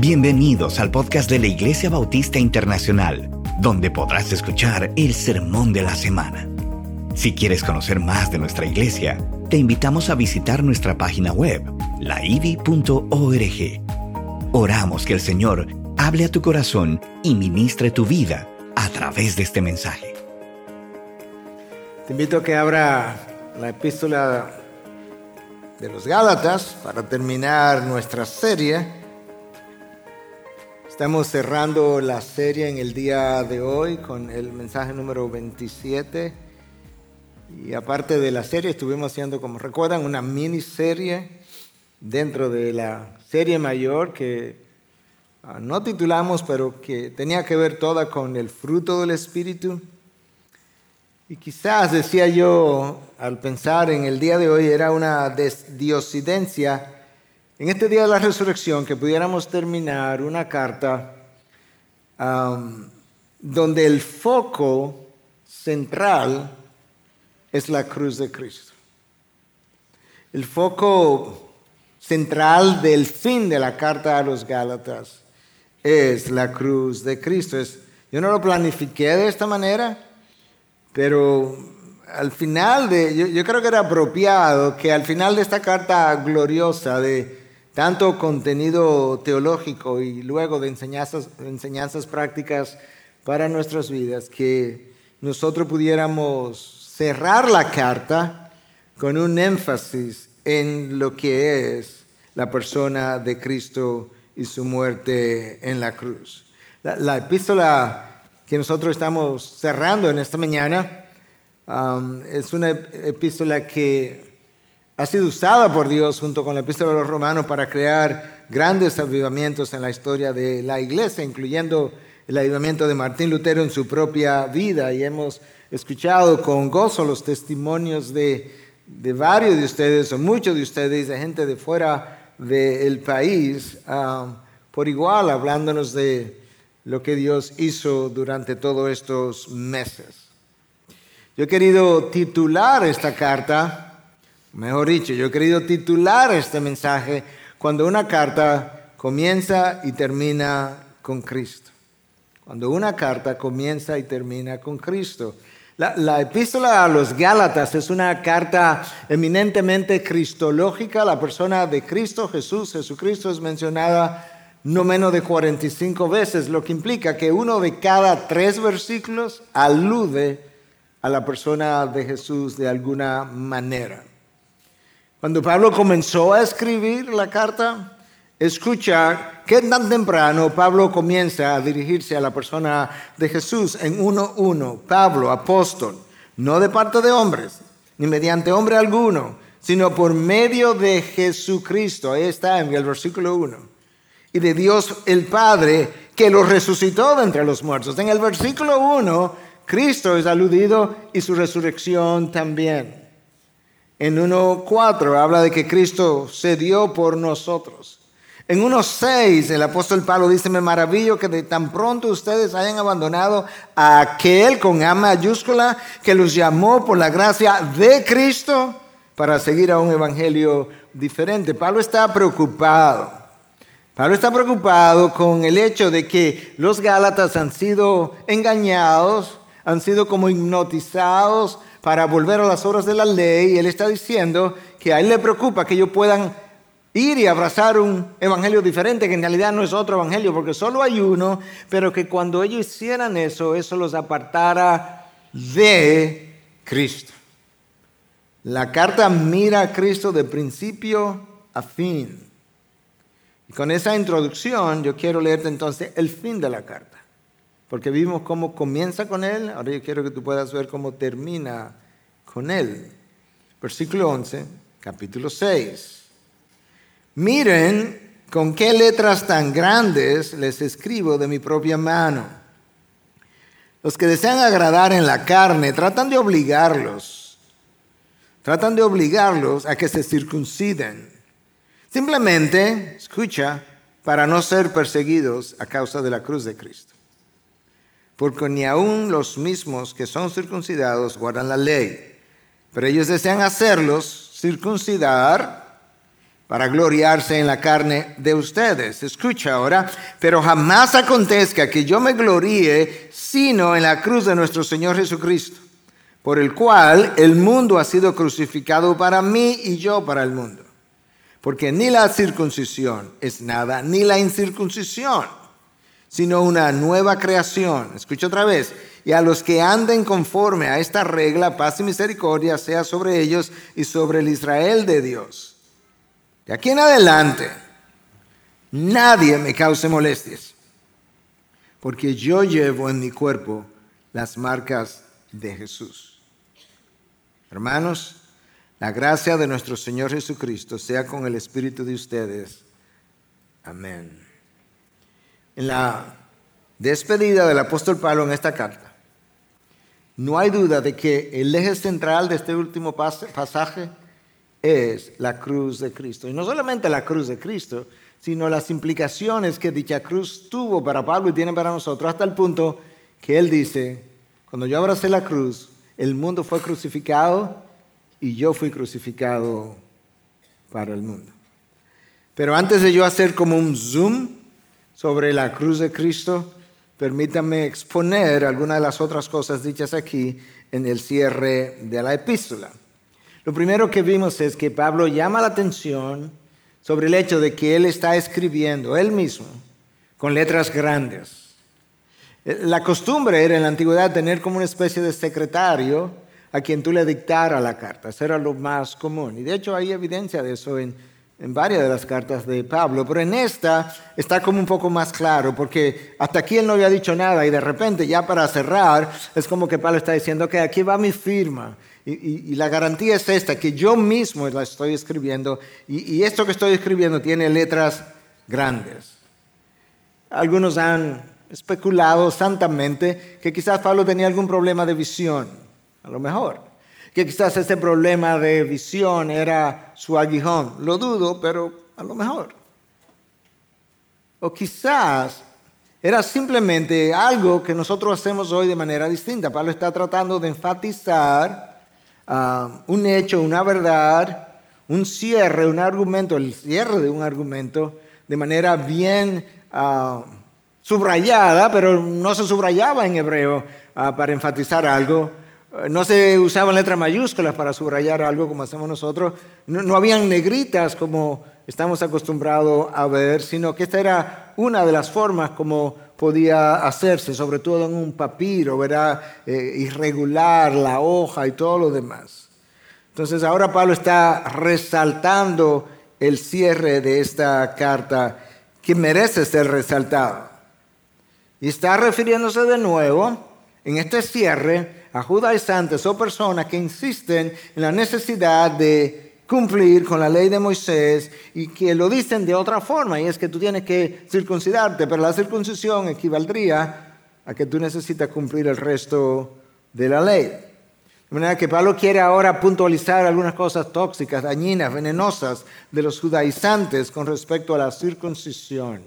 Bienvenidos al podcast de la Iglesia Bautista Internacional, donde podrás escuchar el sermón de la semana. Si quieres conocer más de nuestra iglesia, te invitamos a visitar nuestra página web, laivi.org. Oramos que el Señor hable a tu corazón y ministre tu vida a través de este mensaje. Te invito a que abra la epístola de los Gálatas para terminar nuestra serie Estamos cerrando la serie en el día de hoy con el mensaje número 27. Y aparte de la serie, estuvimos haciendo, como recuerdan, una miniserie dentro de la serie mayor que ah, no titulamos, pero que tenía que ver toda con el fruto del Espíritu. Y quizás, decía yo, al pensar en el día de hoy, era una desdiosidencia en este día de la resurrección que pudiéramos terminar una carta donde el foco central es la cruz de Cristo. El foco central del fin de la carta a los Gálatas es la cruz de Cristo. yo no lo planifiqué de esta manera, pero al final de, yo, yo creo que era apropiado que al final de esta carta gloriosa de tanto contenido teológico y luego de enseñanzas, enseñanzas prácticas para nuestras vidas, que nosotros pudiéramos cerrar la carta con un énfasis en lo que es la persona de Cristo y su muerte en la cruz. La, epístola que nosotros estamos cerrando en esta mañana um, es una epístola que ha sido usada por Dios junto con la epístola de los romanos para crear grandes avivamientos en la historia de la iglesia, incluyendo el avivamiento de Martín Lutero en su propia vida. Y hemos escuchado con gozo los testimonios de, varios de ustedes, o muchos de ustedes, de gente de fuera del país, ah, por igual hablándonos de lo que Dios hizo durante todos estos meses. Yo he querido titular esta carta Mejor dicho, yo he querido titular este mensaje cuando una carta comienza y termina con Cristo. Cuando una carta comienza y termina con Cristo. La, epístola a los Gálatas es una carta eminentemente cristológica. La persona de Cristo, Jesús, Jesucristo es mencionada no menos de 45 veces, lo que implica que uno de cada tres versículos alude a la persona de Jesús de alguna manera. Cuando Pablo comenzó a escribir la carta, escucha que tan temprano Pablo comienza a dirigirse a la persona de Jesús en 1.1. Pablo, apóstol, no de parte de hombres, ni mediante hombre alguno, sino por medio de Jesucristo. Ahí está en el versículo 1. Y de Dios el Padre, que lo resucitó de entre los muertos. En el versículo 1, Cristo es aludido y su resurrección también. En 1.4 habla de que Cristo se dio por nosotros. En 1.6 el apóstol Pablo dice, me maravillo que de tan pronto ustedes hayan abandonado a aquel con A mayúscula que los llamó por la gracia de Cristo para seguir a un evangelio diferente. Pablo está preocupado. Pablo está preocupado con el hecho de que los Gálatas han sido engañados, han sido como hipnotizados para volver a las obras de la ley. Y él está diciendo que a él le preocupa que ellos puedan ir y abrazar un evangelio diferente, que en realidad no es otro evangelio, porque solo hay uno, pero que cuando ellos hicieran eso, eso los apartara de Cristo. La carta mira a Cristo de principio a fin. Y con esa introducción yo quiero leerte entonces el fin de la carta porque vimos cómo comienza con él, ahora yo quiero que tú puedas ver cómo termina con él. Versículo 11, capítulo 6. Miren con qué letras tan grandes les escribo de mi propia mano. Los que desean agradar en la carne tratan de obligarlos, tratan de obligarlos a que se circunciden. Simplemente, escucha, para no ser perseguidos a causa de la cruz de Cristo porque ni aun los mismos que son circuncidados guardan la ley, pero ellos desean hacerlos circuncidar para gloriarse en la carne de ustedes. Escucha ahora, pero jamás acontezca que yo me gloríe sino en la cruz de nuestro Señor Jesucristo, por el cual el mundo ha sido crucificado para mí y yo para el mundo. Porque ni la circuncisión es nada, ni la incircuncisión, sino una nueva creación. Escucha otra vez. Y a los que anden conforme a esta regla, paz y misericordia sea sobre ellos y sobre el Israel de Dios de aquí en adelante, nadie me cause molestias, porque yo llevo en mi cuerpo las marcas de Jesús. Hermanos, la gracia de nuestro Señor Jesucristo sea con el espíritu de ustedes. Amén. En la despedida del apóstol Pablo en esta carta, no hay duda de que el eje central de este último pasaje es la cruz de Cristo. Y no solamente la cruz de Cristo, sino las implicaciones que dicha cruz tuvo para Pablo y tiene para nosotros, hasta el punto que él dice, cuando yo abracé la cruz, el mundo fue crucificado y yo fui crucificado para el mundo. Pero antes de yo hacer como un zoom sobre la cruz de Cristo, permítanme exponer algunas de las otras cosas dichas aquí en el cierre de la epístola. Lo primero que vimos es que Pablo llama la atención sobre el hecho de que él está escribiendo él mismo con letras grandes. Eh, la costumbre era en la antigüedad tener como una especie de secretario a quien tú le dictara la carta. Eso era lo más común. Y de hecho hay evidencia de eso en, en varias de las cartas de Pablo, pero en esta está como un poco más claro, porque hasta aquí él no había dicho nada y de repente ya para cerrar es como que Pablo está diciendo que aquí va mi firma y, la garantía es esta, que yo mismo la estoy escribiendo y, esto que estoy escribiendo tiene letras grandes. Algunos han especulado santamente que quizás Pablo tenía algún problema de visión, a lo mejor. Que quizás ese problema de visión era su aguijón. Lo dudo, pero a lo mejor. O quizás era simplemente algo que nosotros hacemos hoy de manera distinta. Pablo está tratando de enfatizar Ah, un hecho, una verdad, un cierre, un argumento, el cierre de un argumento de manera bien uh, subrayada, pero no se subrayaba en hebreo uh, para enfatizar algo. No se usaban letras mayúsculas para subrayar algo como hacemos nosotros. No, no habían negritas como estamos acostumbrados a ver, sino que esta era una de las formas como podía hacerse, sobre todo en un papiro, ¿verdad? Eh, irregular, la hoja y todo lo demás. Entonces ahora Pablo está resaltando el cierre de esta carta que merece ser resaltado. Y está refiriéndose de nuevo en este cierre a judaizantes o personas que insisten en la necesidad de cumplir con la ley de Moisés y que lo dicen de otra forma, y es que tú tienes que circuncidarte, pero la circuncisión equivaldría a que tú necesitas cumplir el resto de la ley. De manera que Pablo quiere ahora puntualizar algunas cosas tóxicas, dañinas, venenosas de los judaizantes con respecto a la circuncisión.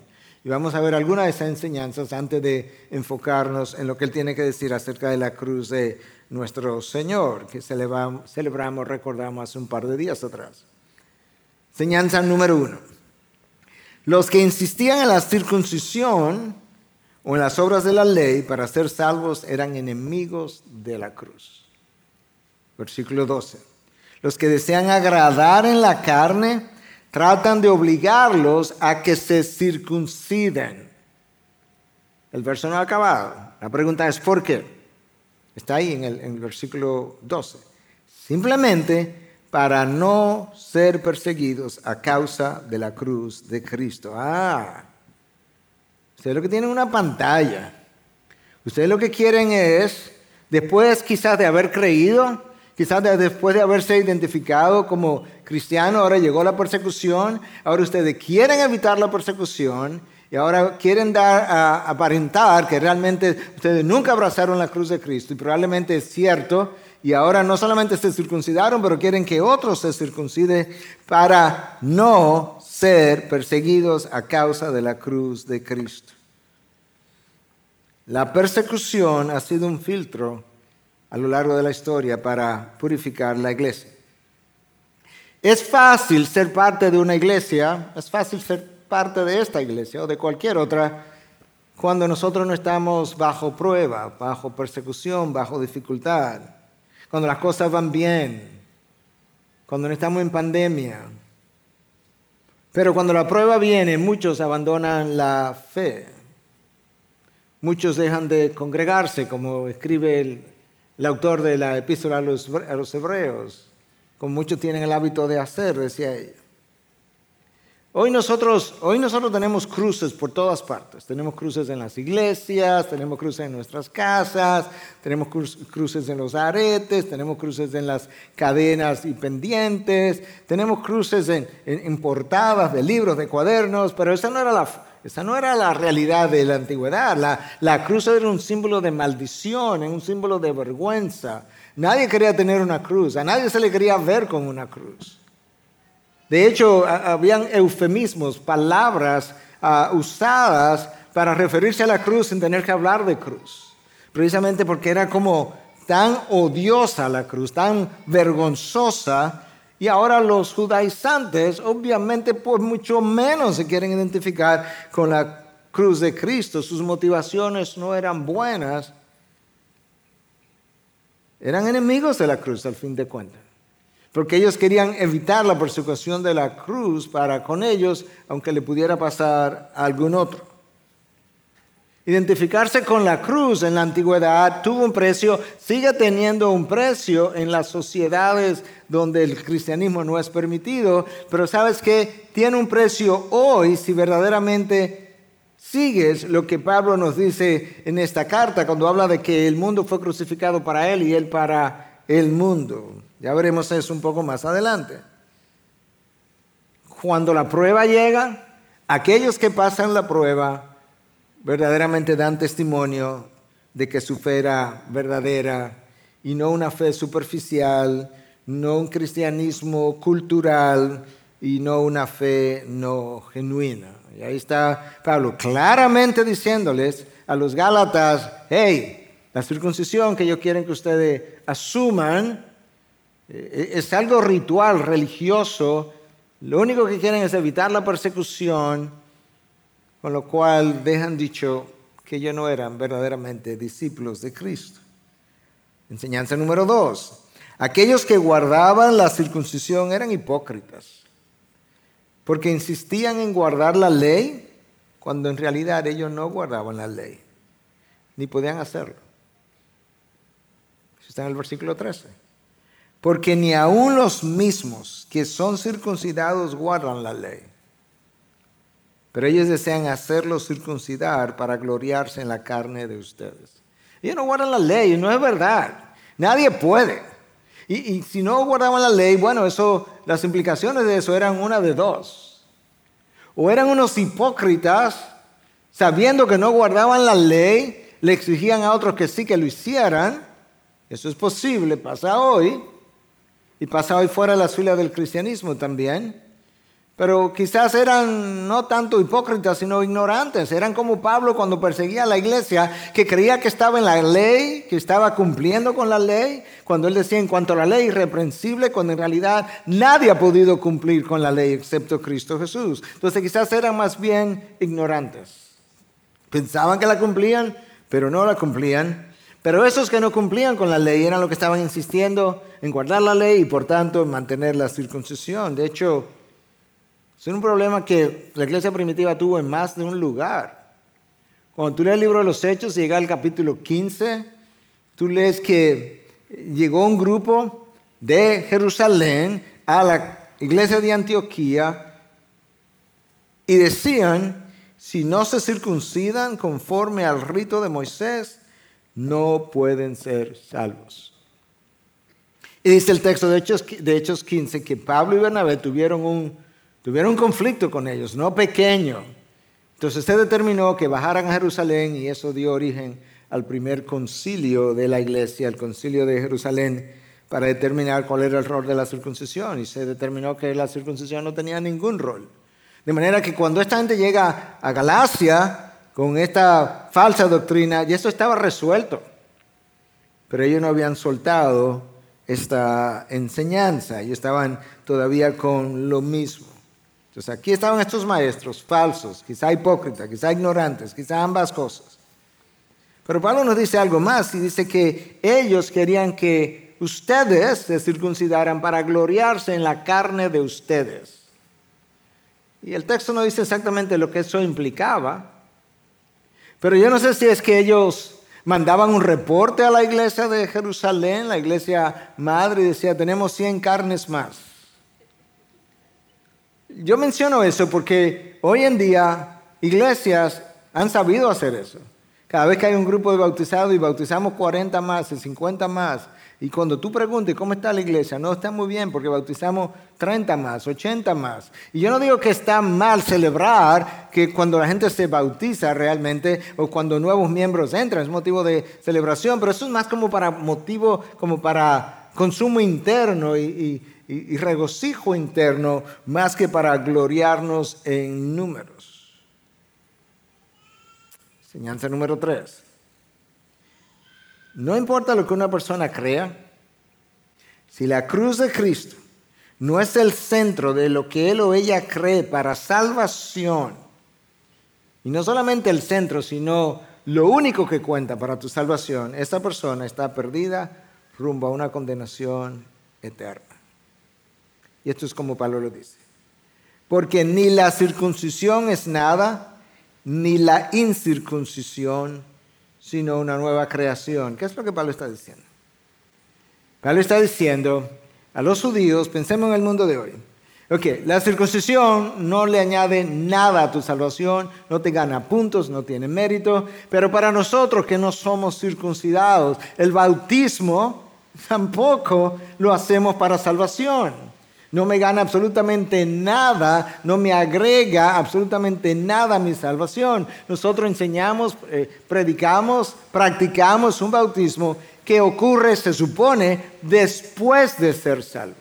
Y vamos a ver algunas de esas enseñanzas antes de enfocarnos en lo que él tiene que decir acerca de la cruz de nuestro Señor, que celebramos, recordamos hace un par de días atrás. Enseñanza número uno. Los que insistían en la circuncisión o en las obras de la ley para ser salvos eran enemigos de la cruz. Versículo 12. Los que desean agradar en la carne tratan de obligarlos a que se circunciden. El verso no ha acabado. La pregunta es ¿por qué? Está ahí en el, versículo 12. Simplemente para no ser perseguidos a causa de la cruz de Cristo. Ah, ustedes lo que tienen una pantalla. Ustedes lo que quieren es, después quizás de haber creído, quizás después de haberse identificado como cristiano, ahora llegó la persecución, ahora ustedes quieren evitar la persecución y ahora quieren dar a aparentar que realmente ustedes nunca abrazaron la cruz de Cristo y probablemente es cierto. Y ahora no solamente se circuncidaron, pero quieren que otros se circunciden para no ser perseguidos a causa de la cruz de Cristo. La persecución ha sido un filtro a lo largo de la historia para purificar la iglesia. Es fácil ser parte de una iglesia, es fácil ser parte de esta iglesia o de cualquier otra cuando nosotros no estamos bajo prueba, bajo persecución, bajo dificultad, cuando las cosas van bien, cuando no estamos en pandemia. Pero cuando la prueba viene, muchos abandonan la fe. Muchos dejan de congregarse, como escribe el, autor de la epístola a los, hebreos, como muchos tienen el hábito de hacer, decía ella. Hoy nosotros, hoy nosotros tenemos cruces por todas partes. Tenemos cruces en las iglesias, tenemos cruces en nuestras casas, tenemos cruces en los aretes, tenemos cruces en las cadenas y pendientes, tenemos cruces en, portadas de libros, de cuadernos, pero esa no era la, esa no era la realidad de la antigüedad. La, la cruz era un símbolo de maldición, un símbolo de vergüenza. Nadie quería tener una cruz, a nadie se le quería ver con una cruz. De hecho, habían eufemismos, palabras ah, usadas para referirse a la cruz sin tener que hablar de cruz. Precisamente porque era como tan odiosa la cruz, tan vergonzosa. Y ahora los judaizantes, obviamente, pues mucho menos se quieren identificar con la cruz de Cristo. Sus motivaciones no eran buenas. Eran enemigos de la cruz, al fin de cuentas porque ellos querían evitar la persecución de la cruz para con ellos, aunque le pudiera pasar a algún otro. Identificarse con la cruz en la antigüedad tuvo un precio, sigue teniendo un precio en las sociedades donde el cristianismo no es permitido, pero sabes que tiene un precio hoy si verdaderamente sigues lo que Pablo nos dice en esta carta cuando habla de que el mundo fue crucificado para él y él para el mundo. Ya veremos eso un poco más adelante. Cuando la prueba llega, aquellos que pasan la prueba verdaderamente dan testimonio de que su fe era verdadera y no una fe superficial, no un cristianismo cultural y no una fe no genuina. Y ahí está Pablo claramente diciéndoles a los Gálatas, hey, la circuncisión que ellos quieren que ustedes asuman eh, es algo ritual, religioso. Lo único que quieren es evitar la persecución, con lo cual dejan dicho que ellos no eran verdaderamente discípulos de Cristo. Enseñanza número dos. Aquellos que guardaban la circuncisión eran hipócritas, porque insistían en guardar la ley cuando en realidad ellos no guardaban la ley, ni podían hacerlo. Está en el versículo 13 porque ni aun los mismos que son circuncidados guardan la ley. Pero ellos desean hacerlos circuncidar para gloriarse en la carne de ustedes. Ellos no guardan la ley, no es verdad. Nadie puede. Y, si no guardaban la ley, bueno, eso, las implicaciones de eso eran una de dos. O eran unos hipócritas, sabiendo que no guardaban la ley, le exigían a otros que sí que lo hicieran. Eso es posible, pasa hoy y pasa hoy fuera de las filas del cristianismo también. Pero quizás eran no tanto hipócritas, sino ignorantes. Eran como Pablo cuando perseguía a la iglesia, que creía que estaba en la ley, que estaba cumpliendo con la ley, cuando él decía en cuanto a la ley irreprensible, cuando en realidad nadie ha podido cumplir con la ley excepto Cristo Jesús. Entonces quizás eran más bien ignorantes. Pensaban que la cumplían, pero no la cumplían. Pero esos que no cumplían con la ley eran los que estaban insistiendo en guardar la ley y por tanto en mantener la circuncisión. De hecho, es un problema que la iglesia primitiva tuvo en más de un lugar. Cuando tú lees el libro de los Hechos y llega al capítulo 15, tú lees que llegó un grupo de Jerusalén a la iglesia de Antioquía y decían, si no se circuncidan conforme al rito de Moisés, no pueden ser salvos. Y dice el texto de Hechos, de Hechos 15 que Pablo y Bernabé tuvieron un, tuvieron un conflicto con ellos, no pequeño. Entonces se determinó que bajaran a Jerusalén y eso dio origen al primer concilio de la iglesia, el concilio de Jerusalén, para determinar cuál era el rol de la circuncisión. Y se determinó que la circuncisión no tenía ningún rol. De manera que cuando esta gente llega a Galacia, con esta falsa doctrina y eso estaba resuelto. Pero ellos no habían soltado esta enseñanza y estaban todavía con lo mismo. Entonces aquí estaban estos maestros falsos, quizá hipócritas, quizá ignorantes, quizá ambas cosas. Pero Pablo nos dice algo más y dice que ellos querían que ustedes se circuncidaran para gloriarse en la carne de ustedes. Y el texto no dice exactamente lo que eso implicaba, pero yo no sé si es que ellos mandaban un reporte a la iglesia de Jerusalén, la iglesia madre, y decía, tenemos 100 carnes más. Yo menciono eso porque hoy en día iglesias han sabido hacer eso. Cada vez que hay un grupo de bautizados y bautizamos 40 más y 50 más, y cuando tú preguntes cómo está la iglesia, no está muy bien porque bautizamos 30 más, 80 más. Y yo no digo que está mal celebrar que cuando la gente se bautiza realmente o cuando nuevos miembros entran, es motivo de celebración, pero eso es más como para motivo, como para consumo interno y, y regocijo interno, más que para gloriarnos en números. Enseñanza número tres. No importa lo que una persona crea, si la cruz de Cristo no es el centro de lo que él o ella cree para salvación, y no solamente el centro, sino lo único que cuenta para tu salvación, esa persona está perdida rumbo a una condenación eterna. Y esto es como Pablo lo dice. Porque ni la circuncisión es nada, ni la incircuncisión, sino una nueva creación. ¿Qué es lo que Pablo está diciendo? Pablo está diciendo a los judíos, pensemos en el mundo de hoy. Ok, la circuncisión no le añade nada a tu salvación, no te gana puntos, no tiene mérito, pero para nosotros que no somos circuncidados, el bautismo tampoco lo hacemos para salvación no me gana absolutamente nada, no me agrega absolutamente nada a mi salvación. Nosotros enseñamos, eh, predicamos, practicamos un bautismo que ocurre, se supone, después de ser salvo.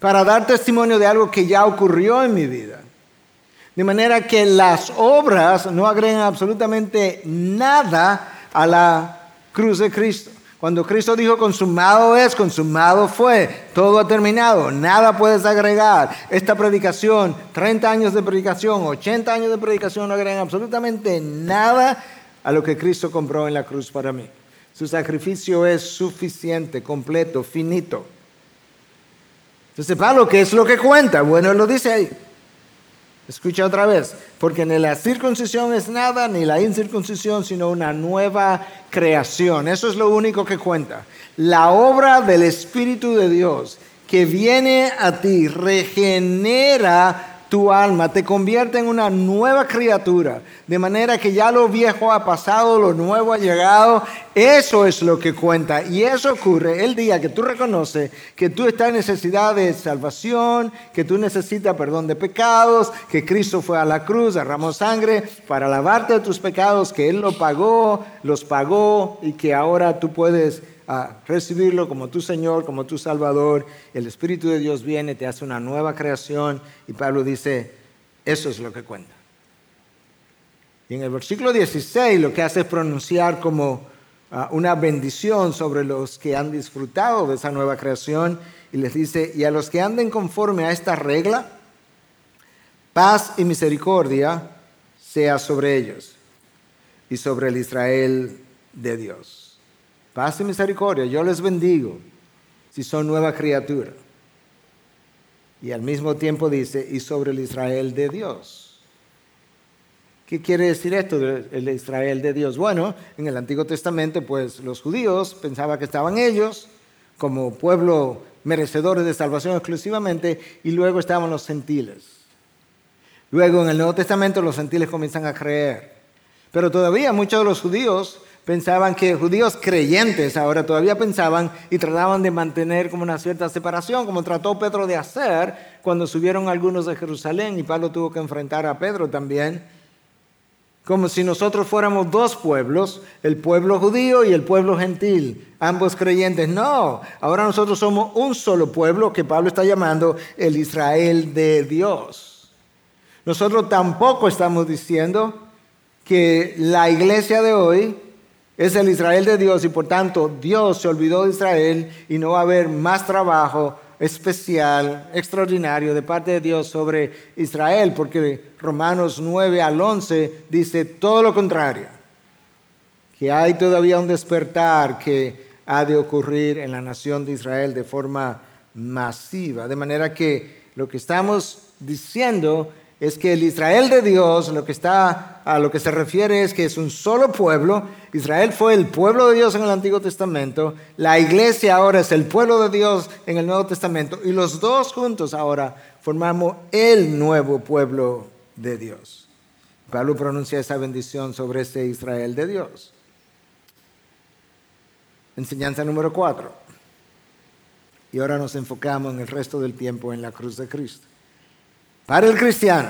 Para dar testimonio de algo que ya ocurrió en mi vida. De manera que las obras no agregan absolutamente nada a la cruz de Cristo. Cuando Cristo dijo consumado es, consumado fue, todo ha terminado, nada puedes agregar. Esta predicación, 30 años de predicación, 80 años de predicación no agregan absolutamente nada a lo que Cristo compró en la cruz para mí. Su sacrificio es suficiente, completo, finito. Entonces, Pablo, ¿qué es lo que cuenta? Bueno, él lo dice ahí. Escucha otra vez, porque ni la circuncisión es nada, ni la incircuncisión, sino una nueva creación. Eso es lo único que cuenta. La obra del Espíritu de Dios que viene a ti regenera tu alma, te convierte en una nueva criatura, de manera que ya lo viejo ha pasado, lo nuevo ha llegado. Eso es lo que cuenta. Y eso ocurre el día que tú reconoces que tú estás en necesidad de salvación, que tú necesitas perdón de pecados, que Cristo fue a la cruz, derramó sangre para lavarte de tus pecados, que Él lo pagó, los pagó y que ahora tú puedes a recibirlo como tu Señor, como tu Salvador. El Espíritu de Dios viene, te hace una nueva creación y Pablo dice, eso es lo que cuenta. Y en el versículo 16 lo que hace es pronunciar como ah, una bendición sobre los que han disfrutado de esa nueva creación y les dice, y a los que anden conforme a esta regla, paz y misericordia sea sobre ellos y sobre el Israel de Dios. Paz y misericordia, yo les bendigo si son nueva criatura. Y al mismo tiempo dice, y sobre el Israel de Dios. ¿Qué quiere decir esto del Israel de Dios? Bueno, en el Antiguo Testamento, pues los judíos pensaban que estaban ellos como pueblo merecedores de salvación exclusivamente, y luego estaban los gentiles. Luego en el Nuevo Testamento los gentiles comienzan a creer. Pero todavía muchos de los judíos pensaban que judíos creyentes ahora todavía pensaban y trataban de mantener como una cierta separación, como trató Pedro de hacer cuando subieron algunos de Jerusalén y Pablo tuvo que enfrentar a Pedro también, como si nosotros fuéramos dos pueblos, el pueblo judío y el pueblo gentil, ambos creyentes. No, ahora nosotros somos un solo pueblo que Pablo está llamando el Israel de Dios. Nosotros tampoco estamos diciendo que la iglesia de hoy Es el Israel de Dios y por tanto Dios se olvidó de Israel y no va a haber más trabajo especial, extraordinario de parte de Dios sobre Israel, porque Romanos 9 al 11 dice todo lo contrario, que hay todavía un despertar que ha de ocurrir en la nación de Israel de forma masiva, de manera que lo que estamos diciendo es que el Israel de Dios, lo que está a lo que se refiere es que es un solo pueblo. Israel fue el pueblo de Dios en el Antiguo Testamento, la iglesia ahora es el pueblo de Dios en el Nuevo Testamento y los dos juntos ahora formamos el nuevo pueblo de Dios. Pablo pronuncia esa bendición sobre ese Israel de Dios. Enseñanza número cuatro. Y ahora nos enfocamos en el resto del tiempo en la cruz de Cristo. Para el cristiano,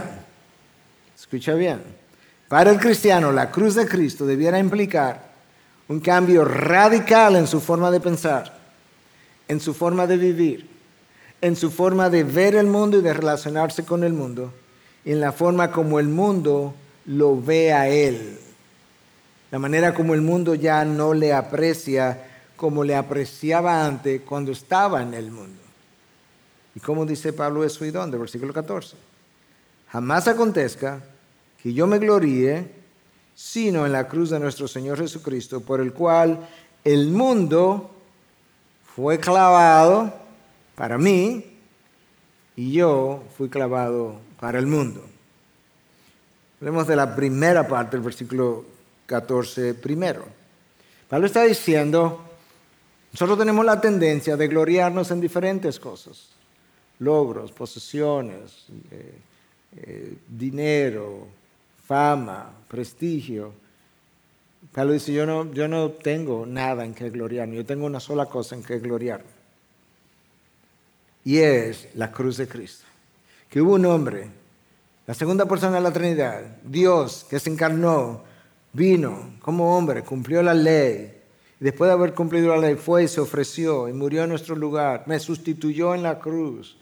escucha bien, para el cristiano la cruz de Cristo debiera implicar un cambio radical en su forma de pensar, en su forma de vivir, en su forma de ver el mundo y de relacionarse con el mundo, y en la forma como el mundo lo ve a él, la manera como el mundo ya no le aprecia como le apreciaba antes cuando estaba en el mundo. ¿Y cómo dice Pablo eso y? Versículo 14. Jamás acontezca que yo me gloríe sino en la cruz de nuestro Señor Jesucristo, por el cual el mundo fue clavado para mí y yo fui clavado para el mundo. Hablemos de la primera parte del versículo 14 primero. Pablo está diciendo, nosotros tenemos la tendencia de gloriarnos en diferentes cosas logros, posesiones, eh, eh, dinero, fama, prestigio. Pablo dice, yo no, yo no tengo nada en que gloriarme, yo tengo una sola cosa en que gloriarme. Y es la cruz de Cristo. Que hubo un hombre, la segunda persona de la Trinidad, Dios, que se encarnó, vino como hombre, cumplió la ley, después de haber cumplido la ley, fue y se ofreció y murió en nuestro lugar, me sustituyó en la cruz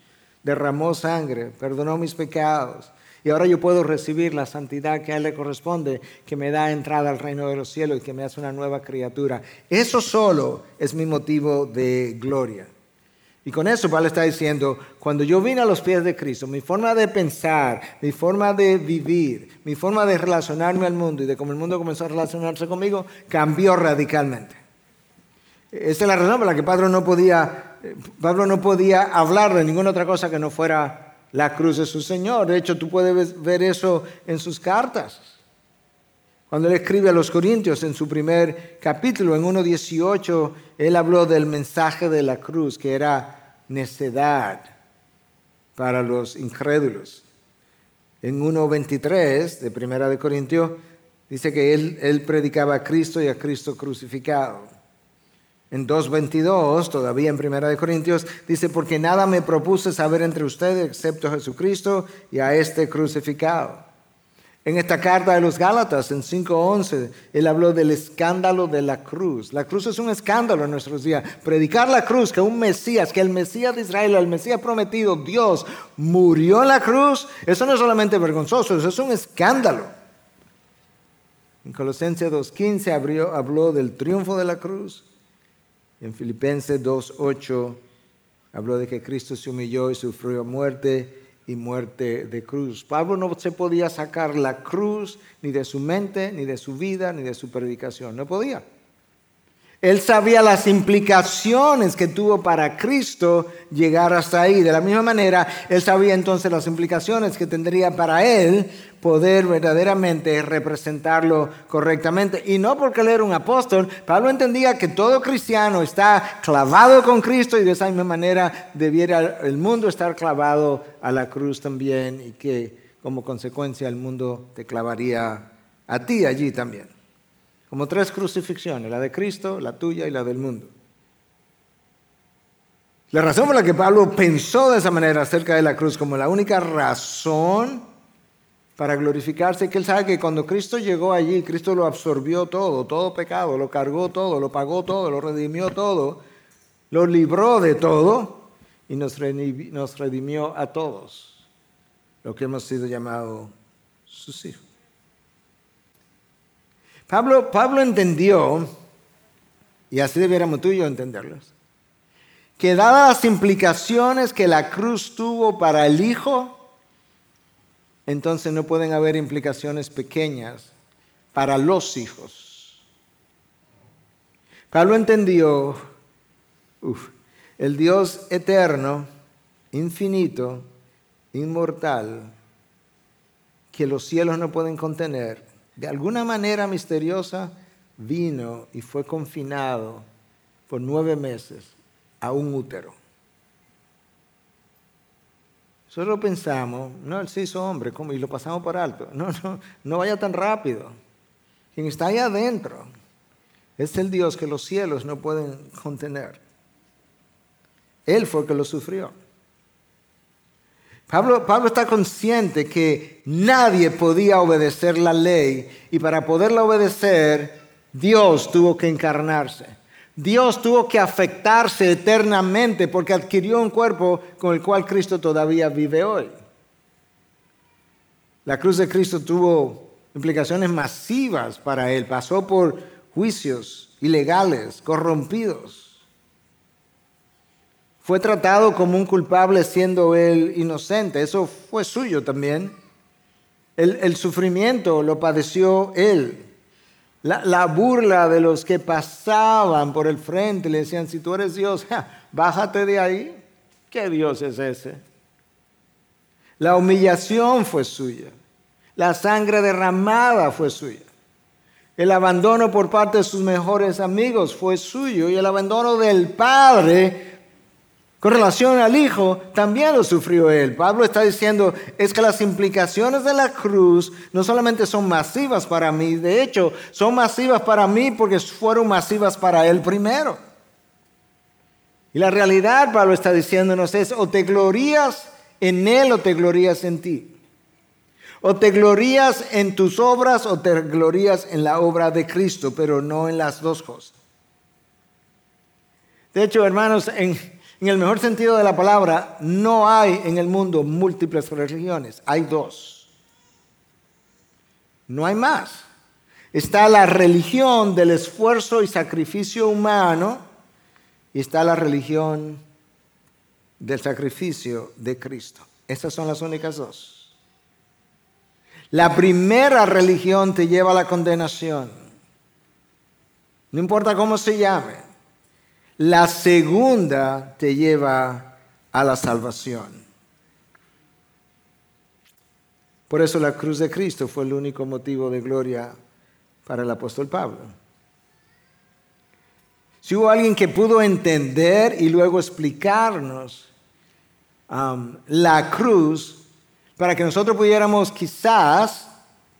derramó sangre, perdonó mis pecados. Y ahora yo puedo recibir la santidad que a Él le corresponde, que me da entrada al reino de los cielos y que me hace una nueva criatura. Eso solo es mi motivo de gloria. Y con eso Pablo está diciendo, cuando yo vine a los pies de Cristo, mi forma de pensar, mi forma de vivir, mi forma de relacionarme al mundo y de cómo el mundo comenzó a relacionarse conmigo, cambió radicalmente. Esa es la razón por la que Pablo no podía Pablo no podía hablar de ninguna otra cosa que no fuera la cruz de su Señor. De hecho, tú puedes ver eso en sus cartas. Cuando él escribe a los Corintios en su primer capítulo, en 1.18, él habló del mensaje de la cruz, que era necedad para los incrédulos. En 1.23 de Primera de Corintios, dice que él, él predicaba a Cristo y a Cristo crucificado. En 2.22, todavía en Primera de Corintios, dice, porque nada me propuse saber entre ustedes excepto Jesucristo y a este crucificado. En esta carta de los Gálatas, en 5.11, él habló del escándalo de la cruz. La cruz es un escándalo en nuestros días. Predicar la cruz, que un Mesías, que el Mesías de Israel, el Mesías prometido, Dios, murió en la cruz, eso no es solamente vergonzoso, eso es un escándalo. En Colosenses 2.15 habló del triunfo de la cruz. En Filipenses 2.8 habló de que Cristo se humilló y sufrió muerte y muerte de cruz. Pablo no se podía sacar la cruz ni de su mente, ni de su vida, ni de su predicación. No podía. Él sabía las implicaciones que tuvo para Cristo llegar hasta ahí. De la misma manera, él sabía entonces las implicaciones que tendría para él poder verdaderamente representarlo correctamente. Y no porque él era un apóstol, Pablo entendía que todo cristiano está clavado con Cristo y de esa misma manera debiera el mundo estar clavado a la cruz también y que como consecuencia el mundo te clavaría a ti allí también como tres crucifixiones, la de Cristo, la tuya y la del mundo. La razón por la que Pablo pensó de esa manera acerca de la cruz como la única razón para glorificarse, que él sabe que cuando Cristo llegó allí, Cristo lo absorbió todo, todo pecado, lo cargó todo, lo pagó todo, lo redimió todo, lo libró de todo y nos redimió a todos, lo que hemos sido llamados sus hijos. Pablo, Pablo entendió, y así debiéramos tú y yo entenderlos, que dadas las implicaciones que la cruz tuvo para el Hijo, entonces no pueden haber implicaciones pequeñas para los hijos. Pablo entendió, el Dios eterno, infinito, inmortal, que los cielos no pueden contener, de alguna manera misteriosa vino y fue confinado por nueve meses a un útero. Solo pensamos, no, él se hizo hombre, ¿cómo? y lo pasamos por alto. No, no, no vaya tan rápido. Quien está ahí adentro es el Dios que los cielos no pueden contener. Él fue el que lo sufrió. Pablo, Pablo, está consciente que nadie podía obedecer la ley y para poderla obedecer, Dios tuvo que encarnarse. Dios tuvo que afectarse eternamente porque adquirió un cuerpo con el cual Cristo todavía vive hoy. La cruz de Cristo tuvo implicaciones masivas para él, pasó por juicios ilegales, corrompidos. Fue tratado como un culpable siendo él inocente, eso fue suyo también. El, sufrimiento lo padeció él. La, burla de los que pasaban por el frente le decían, si tú eres Dios, bájate de ahí. ¿Qué Dios es ese? La humillación fue suya. La sangre derramada fue suya. El abandono por parte de sus mejores amigos fue suyo y el abandono del Padre con relación al Hijo, también lo sufrió Él. Pablo está diciendo, es que las implicaciones de la cruz no solamente son masivas para mí, de hecho, son masivas para mí porque fueron masivas para Él primero. Y la realidad, Pablo está diciéndonos, es o te glorías en Él o te glorías en ti. O te glorías en tus obras o te glorías en la obra de Cristo, pero no en las dos cosas. De hecho, hermanos, en, en el mejor sentido de la palabra, no hay en el mundo múltiples religiones, hay dos. No hay más. Está la religión del esfuerzo y sacrificio humano y está la religión del sacrificio de Cristo. Esas son las únicas dos. La primera religión te lleva a la condenación. No importa cómo se llame. La segunda te lleva a la salvación. Por eso la cruz de Cristo fue el único motivo de gloria para el apóstol Pablo. Si hubo alguien que pudo entender y luego explicarnos um, la cruz para que nosotros pudiéramos quizás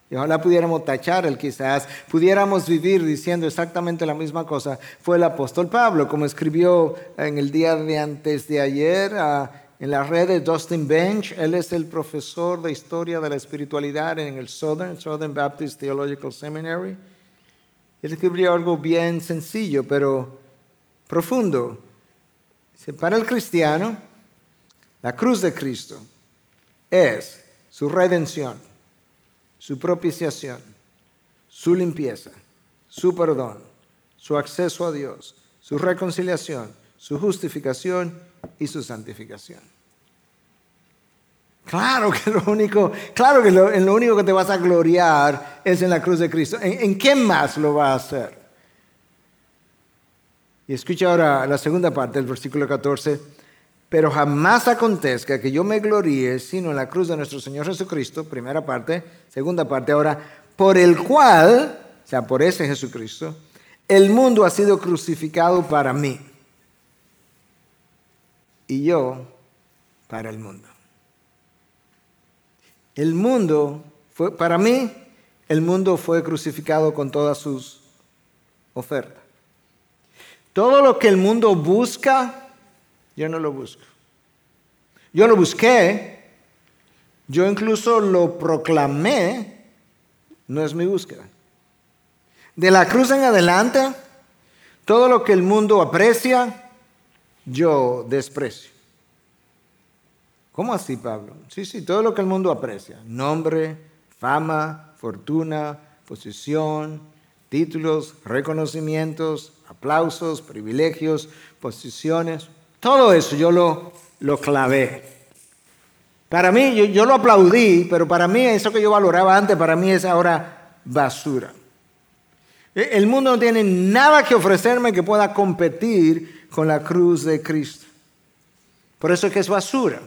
y ojalá pudiéramos tachar el quizás, pudiéramos vivir diciendo exactamente la misma cosa. Fue el apóstol Pablo, como escribió en el día de antes de ayer en la red de Dustin Bench. Él es el profesor de historia de la espiritualidad en el Southern, Southern Baptist Theological Seminary. Él escribió algo bien sencillo, pero profundo. Para el cristiano, la cruz de Cristo es su redención su propiciación, su limpieza, su perdón, su acceso a Dios, su reconciliación, su justificación y su santificación. Claro que lo único, claro que lo, en lo único que te vas a gloriar es en la cruz de Cristo. ¿En, en qué más lo va a hacer? Y escucha ahora la segunda parte del versículo 14 pero jamás acontezca que yo me gloríe sino en la cruz de nuestro Señor Jesucristo, primera parte, segunda parte ahora, por el cual, o sea, por ese Jesucristo, el mundo ha sido crucificado para mí y yo para el mundo. El mundo fue, para mí, el mundo fue crucificado con todas sus ofertas. Todo lo que el mundo busca, yo no lo busco. Yo lo busqué, yo incluso lo proclamé, no es mi búsqueda. De la cruz en adelante, todo lo que el mundo aprecia, yo desprecio. ¿Cómo así, Pablo? Sí, sí, todo lo que el mundo aprecia. Nombre, fama, fortuna, posición, títulos, reconocimientos, aplausos, privilegios, posiciones. Todo eso yo lo, clavé. Para mí, yo, yo lo aplaudí, pero para mí eso que yo valoraba antes, para mí es ahora basura. E, el mundo no tiene nada que ofrecerme que pueda competir con la cruz de Cristo. Por eso es que es basura.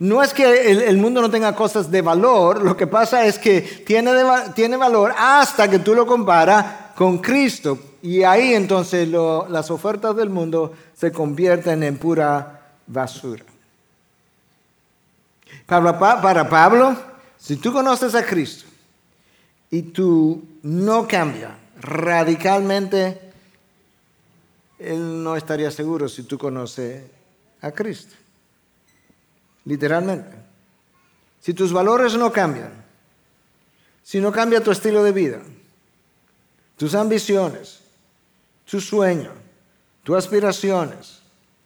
No es que el, mundo no tenga cosas de valor, lo que pasa es que tiene, tiene valor hasta que tú lo comparas con Cristo. Y ahí entonces las ofertas del mundo se convierten en pura basura. Para, para Pablo, si tú conoces a Cristo y tú no cambias radicalmente, él no estaría seguro si tú conoces a Cristo literalmente. Si tus valores no cambian, si no cambia tu estilo de vida, tus ambiciones, tus sueños, tus aspiraciones,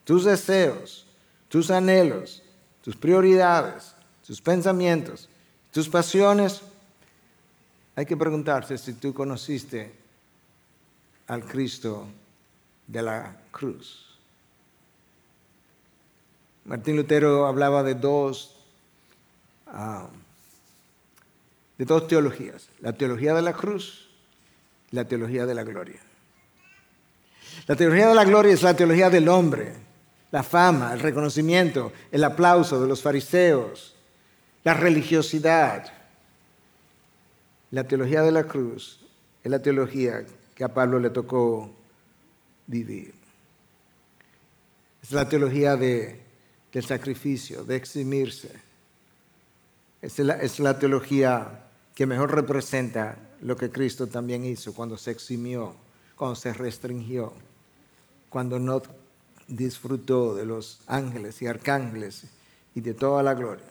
tus deseos, tus anhelos, tus prioridades, tus pensamientos, tus pasiones, hay que preguntarse si tú conociste al Cristo de la cruz. Martín Lutero hablaba de dos, ah, de dos teologías, la teología de la cruz y la teología de la gloria. La teología de la gloria es la teología del hombre, la fama, el reconocimiento, el aplauso de los fariseos, la religiosidad. La teología de la cruz es la teología que a Pablo le tocó vivir. Es la teología de del sacrificio, de eximirse. Es la teología que mejor representa lo que Cristo también hizo cuando se eximió, cuando se restringió, cuando no disfrutó de los ángeles y arcángeles y de toda la gloria.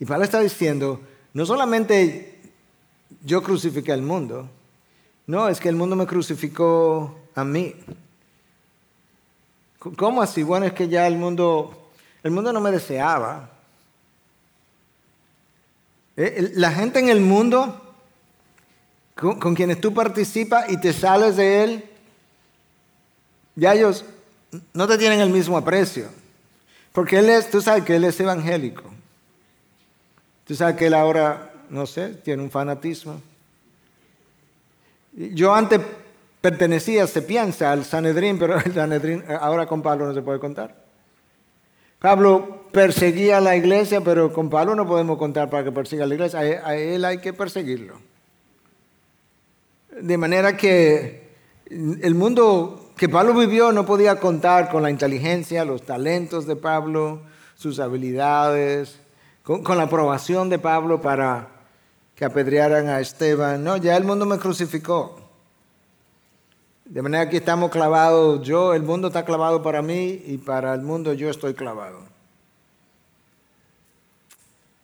Y Pablo está diciendo, no solamente yo crucifiqué al mundo, no, es que el mundo me crucificó a mí. ¿Cómo así? Bueno, es que ya el mundo el mundo no me deseaba. Eh, la gente en el mundo con, quienes tú participas y te sales de él, ya ellos no te tienen el mismo aprecio. Porque él es, tú sabes que él es evangélico. Tú sabes que él ahora, no sé, tiene un fanatismo. Yo antes pertenecía, se piensa, al Sanedrín, pero el Sanedrín ahora con Pablo no se puede contar. Pablo perseguía a la iglesia, pero con Pablo no podemos contar para que persiga a la iglesia. A él hay que perseguirlo. De manera que el mundo que Pablo vivió no podía contar con la inteligencia, los talentos de Pablo, sus habilidades, con, la aprobación de Pablo para que apedrearan a Esteban. No, ya el mundo me crucificó. De manera que estamos clavados, yo, el mundo está clavado para mí y para el mundo yo estoy clavado.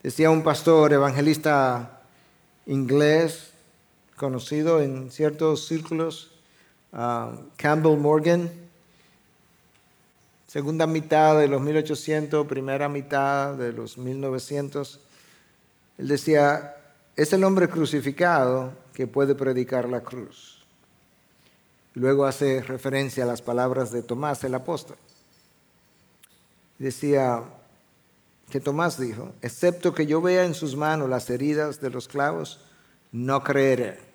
Decía un pastor evangelista inglés, conocido en ciertos círculos, Campbell Morgan, segunda mitad de los 1800, primera mitad de los 1900, él decía, es el hombre crucificado que puede predicar la cruz. Luego hace referencia a las palabras de Tomás el apóstol. Decía que Tomás dijo, excepto que yo vea en sus manos las heridas de los clavos, no creeré.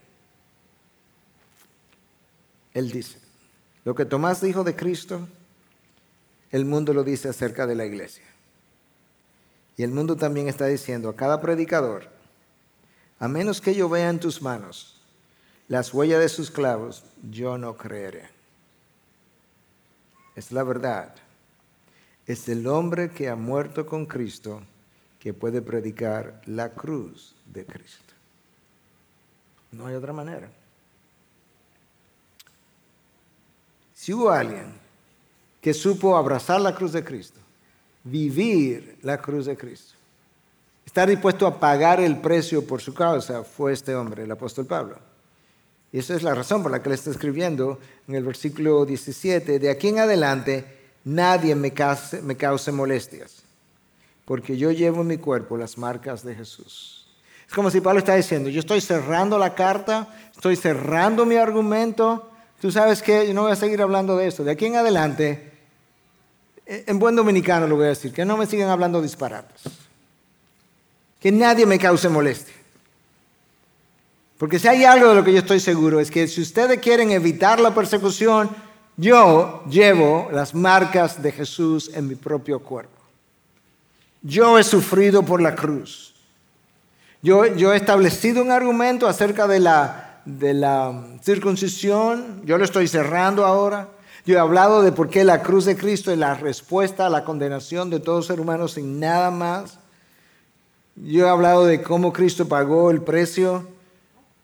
Él dice, lo que Tomás dijo de Cristo, el mundo lo dice acerca de la iglesia. Y el mundo también está diciendo a cada predicador, a menos que yo vea en tus manos las huellas de sus clavos, yo no creeré. Es la verdad. Es el hombre que ha muerto con Cristo que puede predicar la cruz de Cristo. No hay otra manera. Si hubo alguien que supo abrazar la cruz de Cristo, vivir la cruz de Cristo, estar dispuesto a pagar el precio por su causa, fue este hombre, el apóstol Pablo. Y esa es la razón por la que le está escribiendo en el versículo 17. De aquí en adelante nadie me cause, me cause molestias, porque yo llevo en mi cuerpo las marcas de Jesús. Es como si Pablo está diciendo, yo estoy cerrando la carta, estoy cerrando mi argumento. Tú sabes que yo no voy a seguir hablando de esto. De aquí en adelante, en buen dominicano lo voy a decir, que no me sigan hablando disparates. Que nadie me cause molestia. Porque si hay algo de lo que yo estoy seguro es que si ustedes quieren evitar la persecución, yo llevo las marcas de Jesús en mi propio cuerpo. Yo he sufrido por la cruz. Yo, he establecido un argumento acerca de la, de la circuncisión. Yo lo estoy cerrando ahora. Yo he hablado de por qué la cruz de Cristo es la respuesta a la condenación de todo ser humano sin nada más. Yo he hablado de cómo Cristo pagó el precio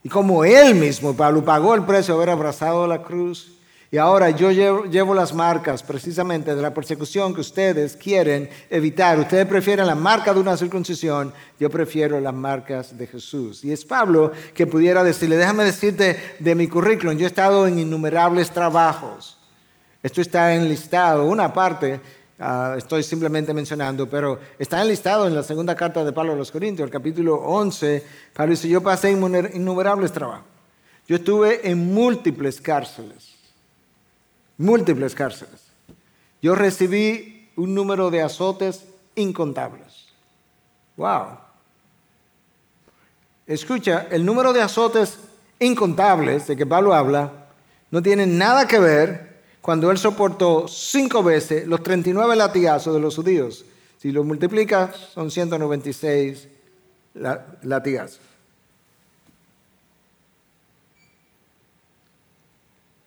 y cómo Él mismo, Pablo, pagó el precio de haber abrazado la cruz. Y ahora yo llevo, las marcas precisamente de la persecución que ustedes quieren evitar. Ustedes prefieren la marca de una circuncisión, yo prefiero las marcas de Jesús. Y es Pablo que pudiera decirle, déjame decirte de mi currículum, yo he estado en innumerables trabajos. Esto está enlistado, una parte ah, estoy simplemente mencionando, pero está enlistado en la segunda carta de Pablo a los Corintios, el capítulo 11. Pablo dice, yo pasé innumerables trabajos. Yo estuve en múltiples cárceles múltiples cárceles. Yo recibí un número de azotes incontables. Wow. Escucha, el número de azotes incontables de que Pablo habla no tiene nada que ver cuando él soportó cinco veces los 39 latigazos de los judíos. Si lo multiplicas, son 196 latigazos.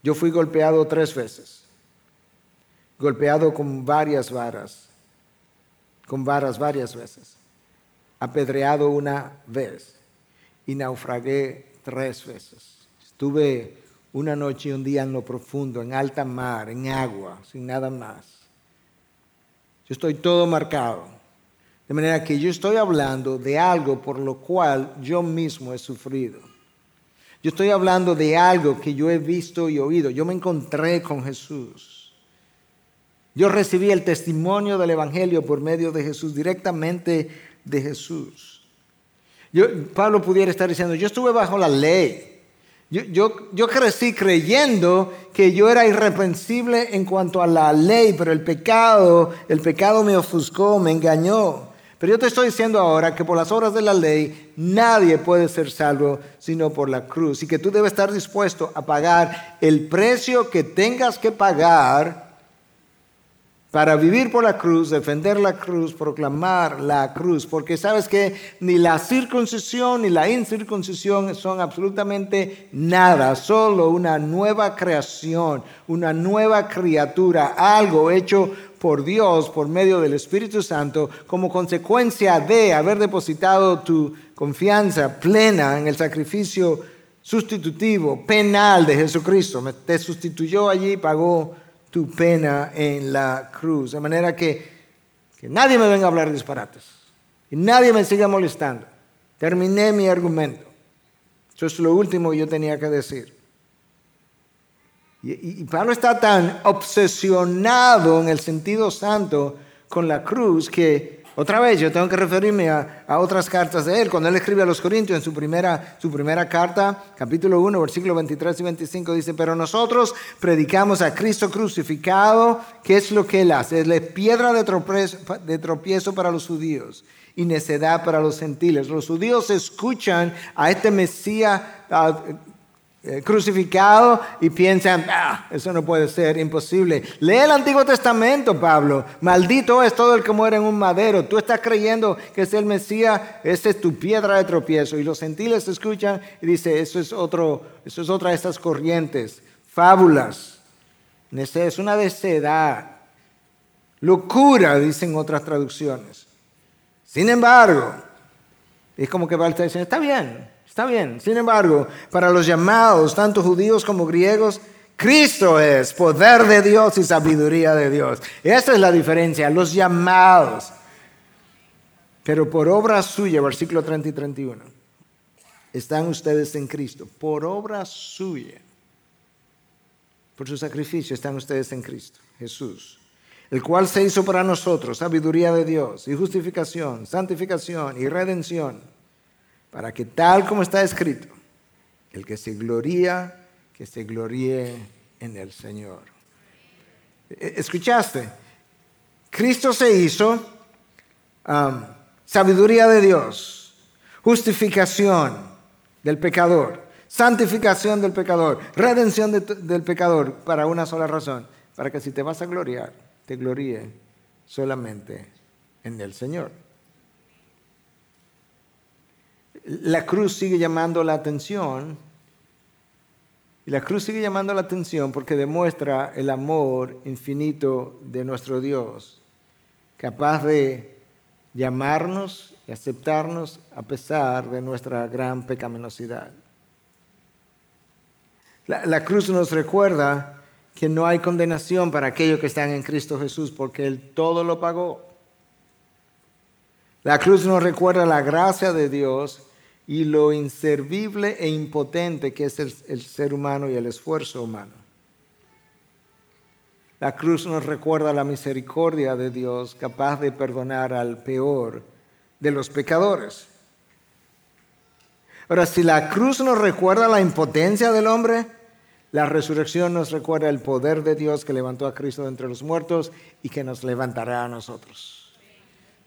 Yo fui golpeado tres veces, golpeado con varias varas, con varas varias veces, apedreado una vez y naufragué tres veces. Estuve una noche y un día en lo profundo, en alta mar, en agua, sin nada más. Yo estoy todo marcado. De manera que yo estoy hablando de algo por lo cual yo mismo he sufrido. Yo estoy hablando de algo que yo he visto y oído. Yo me encontré con Jesús. Yo recibí el testimonio del Evangelio por medio de Jesús, directamente de Jesús. Pablo pudiera estar diciendo, yo estuve bajo la ley. Yo, yo, yo crecí creyendo que yo era irreprensible en cuanto a la ley, pero el pecado, el pecado me ofuscó, me engañó. Pero yo te estoy diciendo ahora que por las obras de la ley nadie puede ser salvo sino por la cruz. Y que tú debes estar dispuesto a pagar el precio que tengas que pagar para vivir por la cruz, defender la cruz, proclamar la cruz, porque sabes que ni la circuncisión ni la incircuncisión son absolutamente nada, solo una nueva creación, una nueva criatura, algo hecho por Dios por medio del Espíritu Santo como consecuencia de haber depositado tu confianza plena en el sacrificio sustitutivo, penal de Jesucristo. Te sustituyó allí, pagó tu pena en la cruz. De manera que, que nadie me venga a hablar disparates y nadie me siga molestando. Terminé mi argumento. Eso es lo último que yo tenía que decir. Y, y, Pablo está tan obsesionado en el sentido santo con la cruz que otra vez, yo tengo que referirme a, otras cartas de él. Cuando él escribe a los Corintios en su primera, su primera carta, capítulo 1, versículos 23 y 25, dice, pero nosotros predicamos a Cristo crucificado. ¿Qué es lo que él hace? Es la piedra de tropiezo, de tropiezo para los judíos y necedad para los gentiles. Los judíos escuchan a este Mesías crucificado y piensan, ah, eso no puede ser, imposible. Lee el Antiguo Testamento, Pablo. Maldito es todo el que muere en un madero. Tú estás creyendo que es el Mesías, esa es tu piedra de tropiezo. Y los gentiles escuchan y dice, eso es, otro, eso es otra de estas corrientes, fábulas. Es una desedad. Locura, dicen otras traducciones. Sin embargo, es como que Pablo está diciendo, está bien, Está bien. Sin embargo, para los llamados, tanto judíos como griegos, Cristo es poder de Dios y sabiduría de Dios. Esa es la diferencia, los llamados. Pero por obra suya, versículo 30 y 31, están ustedes en Cristo. Por obra suya, por su sacrificio, están ustedes en Cristo, Jesús. El cual se hizo para nosotros sabiduría de Dios y justificación, santificación y redención para que tal como está escrito, el que se gloría, que se gloríe en el Señor. E, ¿Escuchaste? Cristo se hizo sabiduría de Dios, justificación del pecador, santificación del pecador, redención del pecador, para una sola razón, para que si te vas a gloriar, te gloríe solamente en el Señor. La cruz sigue llamando la atención y la cruz sigue llamando la atención porque demuestra el amor infinito de nuestro Dios, capaz de llamarnos y aceptarnos a pesar de nuestra gran pecaminosidad. La, la, cruz nos recuerda que no hay condenación para aquellos que están en Cristo Jesús porque Él todo lo pagó. La cruz nos recuerda la gracia de Dios y lo inservible e impotente que es el, ser humano y el esfuerzo humano. La cruz nos recuerda la misericordia de Dios capaz de perdonar al peor de los pecadores. Ahora, si la cruz nos recuerda la impotencia del hombre, la resurrección nos recuerda el poder de Dios que levantó a Cristo de entre los muertos y que nos levantará a nosotros.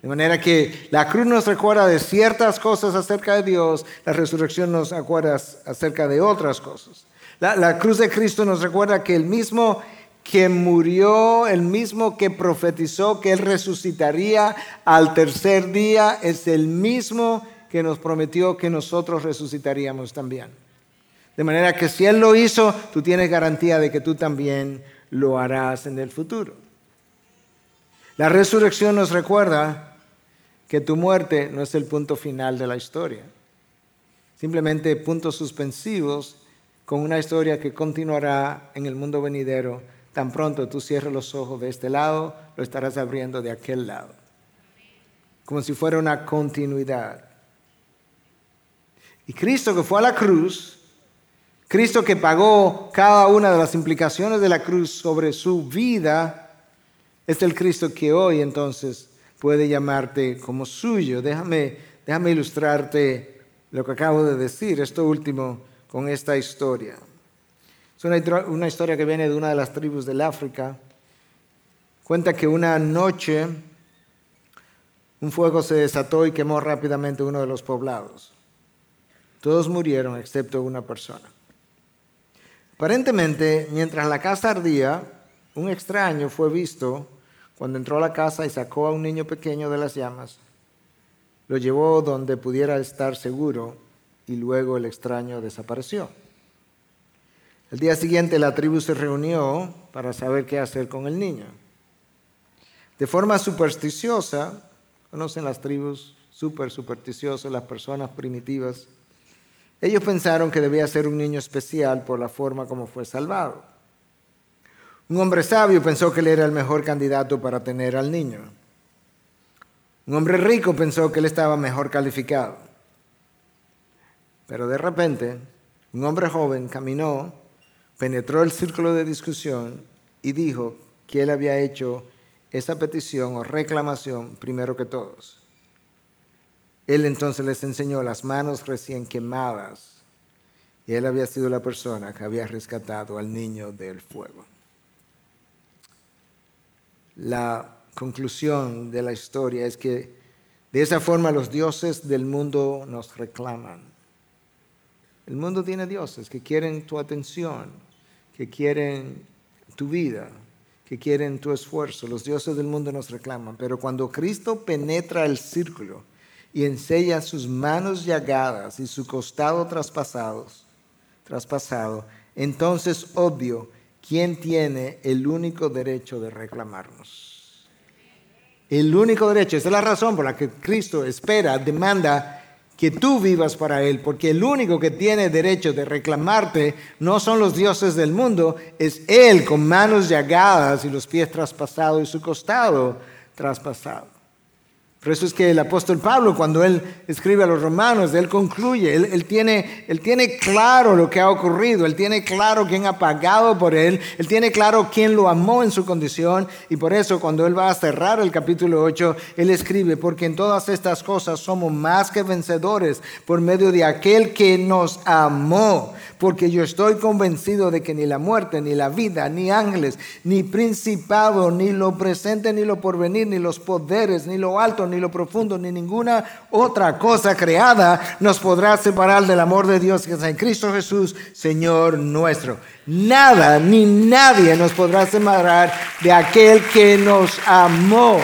De manera que la cruz nos recuerda de ciertas cosas acerca de Dios, la resurrección nos recuerda acerca de otras cosas. La, cruz de Cristo nos recuerda que el mismo que murió, el mismo que profetizó que Él resucitaría al tercer día, es el mismo que nos prometió que nosotros resucitaríamos también. De manera que si Él lo hizo, tú tienes garantía de que tú también lo harás en el futuro. La resurrección nos recuerda que tu muerte no es el punto final de la historia. Simplemente puntos suspensivos con una historia que continuará en el mundo venidero. Tan pronto tú cierres los ojos de este lado, lo estarás abriendo de aquel lado. Como si fuera una continuidad. Y Cristo que fue a la cruz, Cristo que pagó cada una de las implicaciones de la cruz sobre su vida, es el Cristo que hoy entonces puede llamarte como suyo. Déjame, déjame ilustrarte lo que acabo de decir, esto último, con esta historia. Es una, una historia que viene de una de las tribus del África. Cuenta que una noche un fuego se desató y quemó rápidamente uno de los poblados. Todos murieron excepto una persona. Aparentemente, mientras la casa ardía, un extraño fue visto cuando entró a la casa y sacó a un niño pequeño de las llamas, lo llevó donde pudiera estar seguro y luego el extraño desapareció. El día siguiente la tribu se reunió para saber qué hacer con el niño. De forma supersticiosa, conocen las tribus super supersticiosas, las personas primitivas, ellos pensaron que debía ser un niño especial por la forma como fue salvado. Un hombre sabio pensó que él era el mejor candidato para tener al niño. Un hombre rico pensó que él estaba mejor calificado. Pero de repente, un hombre joven caminó, penetró el círculo de discusión y dijo que él había hecho esa petición o reclamación primero que todos. Él entonces les enseñó las manos recién quemadas y él había sido la persona que había rescatado al niño del fuego la conclusión de la historia es que de esa forma los dioses del mundo nos reclaman. El mundo tiene dioses que quieren tu atención, que quieren tu vida, que quieren tu esfuerzo. Los dioses del mundo nos reclaman. Pero cuando Cristo penetra el círculo y enseña sus manos llagadas y su costado traspasados, traspasado, entonces obvio ¿quién tiene el único derecho de reclamarnos? El único derecho. Esa es la razón por la que Cristo espera, demanda que tú vivas para Él, porque el único que tiene derecho de reclamarte no son los dioses del mundo, es Él con manos llagadas y los pies traspasados y su costado traspasado. Por eso es que el apóstol Pablo, cuando él escribe a los romanos, él concluye, él, tiene, él tiene claro lo que ha ocurrido, él tiene claro quién ha pagado por él, él tiene claro quién lo amó en su condición, y por eso cuando él va a cerrar el capítulo 8, él escribe, porque en todas estas cosas somos más que vencedores por medio de aquel que nos amó, porque yo estoy convencido de que ni la muerte, ni la vida, ni ángeles, ni principado, ni lo presente, ni lo porvenir, ni los poderes, ni lo alto, ni lo profundo, ni ninguna otra cosa creada nos podrá separar del amor de Dios que es en Cristo Jesús, Señor nuestro. Nada ni nadie nos podrá separar de aquel que nos amó.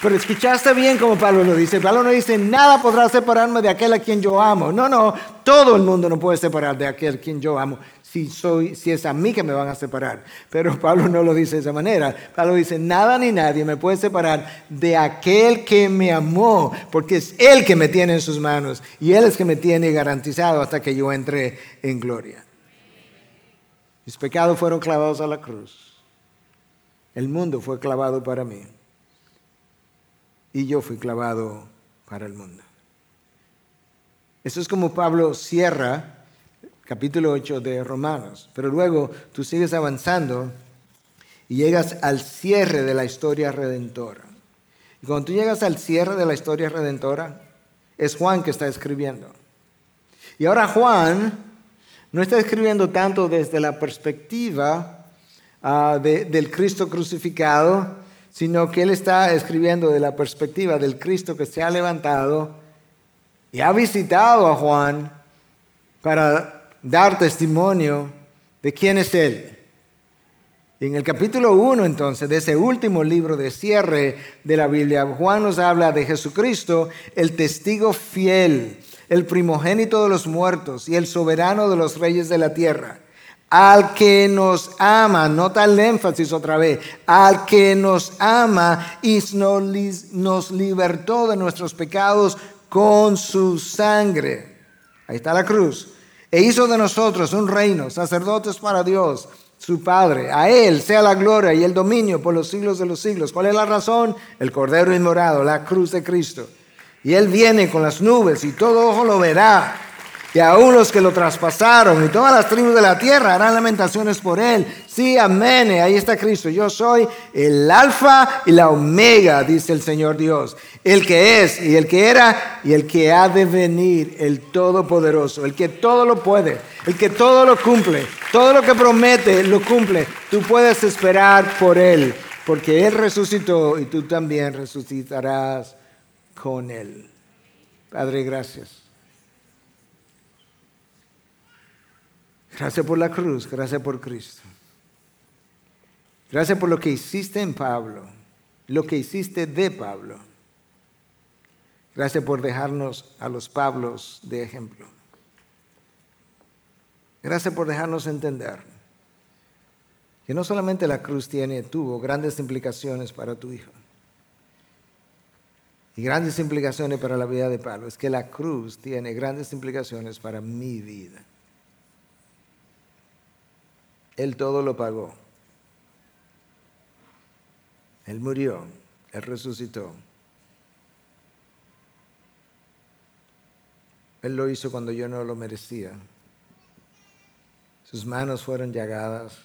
Pero escuchaste bien como Pablo lo dice. Pablo no dice, nada podrá separarme de aquel a quien yo amo. No, no, todo el mundo no puede separar de aquel a quien yo amo si, soy, si es a mí que me van a separar. Pero Pablo no lo dice de esa manera. Pablo dice, nada ni nadie me puede separar de aquel que me amó, porque es Él que me tiene en sus manos y Él es que me tiene garantizado hasta que yo entre en gloria. Mis pecados fueron clavados a la cruz. El mundo fue clavado para mí. Y yo fui clavado para el mundo. Eso es como Pablo cierra capítulo 8 de Romanos. Pero luego tú sigues avanzando y llegas al cierre de la historia redentora. Y cuando tú llegas al cierre de la historia redentora, es Juan que está escribiendo. Y ahora Juan no está escribiendo tanto desde la perspectiva ah, del Cristo crucificado, sino que él está escribiendo de la perspectiva del Cristo que se ha levantado y ha visitado a Juan para dar testimonio de quién es Él. En el capítulo 1 entonces, de ese último libro de cierre de la Biblia, Juan nos habla de Jesucristo, el testigo fiel, el primogénito de los muertos y el soberano de los reyes de la tierra. Al que nos ama, nota el énfasis otra vez, al que nos ama y nos libertó de nuestros pecados con su sangre. Ahí está la cruz e hizo de nosotros un reino, sacerdotes para Dios, su Padre. A Él sea la gloria y el dominio por los siglos de los siglos. ¿Cuál es la razón? El Cordero inmorado, la cruz de Cristo. Y Él viene con las nubes y todo ojo lo verá y aún los que lo traspasaron y todas las tribus de la tierra harán lamentaciones por él. Sí, amén. Ahí está Cristo. Yo soy el alfa y la omega, dice el Señor Dios. El que es y el que era y el que ha de venir, el todopoderoso, el que todo lo puede, el que todo lo cumple, todo lo que promete lo cumple. Tú puedes esperar por él, porque él resucitó y tú también resucitarás con él. Padre, gracias. Gracias por la cruz, gracias por Cristo. Gracias por lo que hiciste en Pablo, lo que hiciste de Pablo. Gracias por dejarnos a los Pablos de ejemplo. Gracias por dejarnos entender que no solamente la cruz tiene, tuvo grandes implicaciones para tu hijo y grandes implicaciones para la vida de Pablo, es que la cruz tiene grandes implicaciones para mi vida. Él todo lo pagó. Él murió, Él resucitó. Él lo hizo cuando yo no lo merecía. Sus manos fueron llagadas,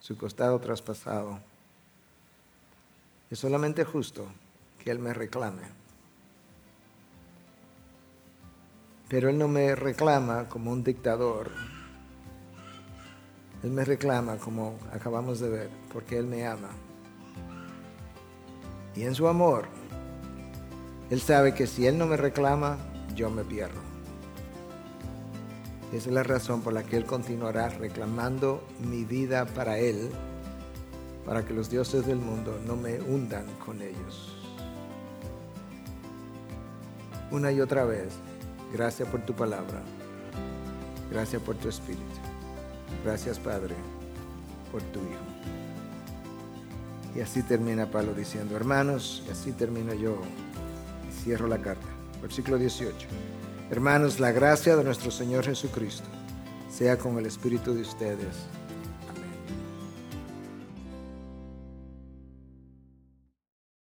su costado traspasado. Es solamente justo que Él me reclame. Pero Él no me reclama como un dictador él me reclama, como acabamos de ver, porque Él me ama. Y en su amor, Él sabe que si Él no me reclama, yo me pierdo. esa es la razón por la que Él continuará reclamando mi vida para Él, para que los dioses del mundo no me hundan con ellos. Una y otra vez, gracias por tu palabra, gracias por tu espíritu. Gracias, Padre, por tu Hijo. Y así termina Pablo diciendo, hermanos, y así termino yo. Y cierro la carta. Versículo 18. Hermanos, la gracia de nuestro Señor Jesucristo sea con el Espíritu de ustedes.